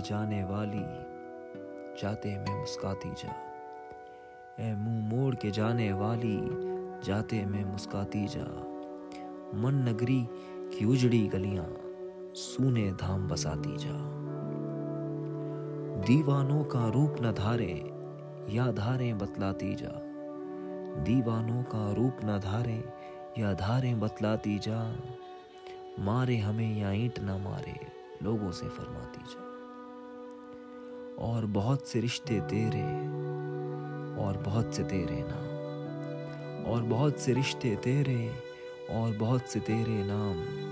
जाने वाली, जाते में मुस्काती जा। ए मुँह मोड़ के जाने वाली, जाते में मुस्काती जा। मन नगरी की उजड़ी गलियाँ, सूने धाम बसाती जा। दीवानों का रूप न धारे या धारे बतलाती जा। दीवानों का रूप न धारे या धारें बतलाती जा। मारे हमें या ईंट न मारे लोगों से फरमाती जा। और बहुत से रिश्ते तेरे और बहुत से तेरे नाम। और बहुत से रिश्ते तेरे और बहुत से तेरे नाम।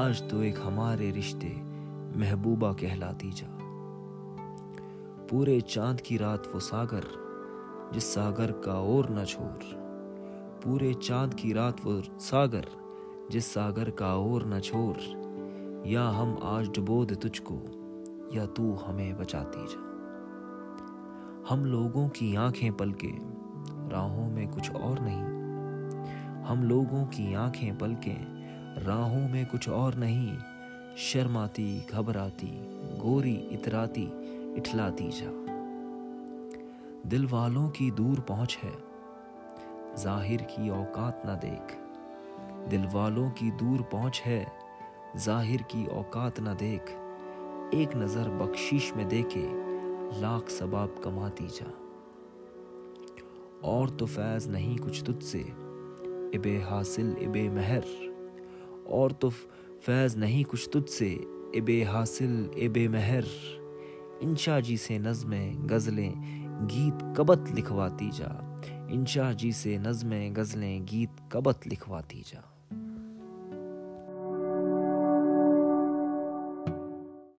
आज तो एक हमारे रिश्ते महबूबा कहलाती जा। पूरे चाँद की रात वो सागर, जिस सागर का और न छोर। पूरे चाँद की रात वो सागर, जिस सागर का और न छोर। या हम आज डुबो दे तुझको, या तू हमें बचाती जा। हम लोगों की आँखें पलके, राहों में कुछ और नहीं। हम लोगों की आँखें पलके, राहों में कुछ और नहीं। शर्माती, घबराती, गोरी, इतराती, इठलाती जा। दिल वालों की दूर पहुँच है, ज़ाहिर की औकात ना देख। दिल वालों की दूर पहुँच है ज़ाहिर की औकात ना देख, एक नज़र बख्शीश में देके लाख सबाब कमाती जा। और तो फैज नहीं कुछ तुझसे, इबे हासिल, इबे महर। और तो फैज नहीं कुछ तुझसे, इबे हासिल, इबे महर। इंशा जी से नज़में गज़लें, गीत कबत लिखवाती जा। इंशा जी से नज़में गज़लें, गीत कबत लिखवाती जा।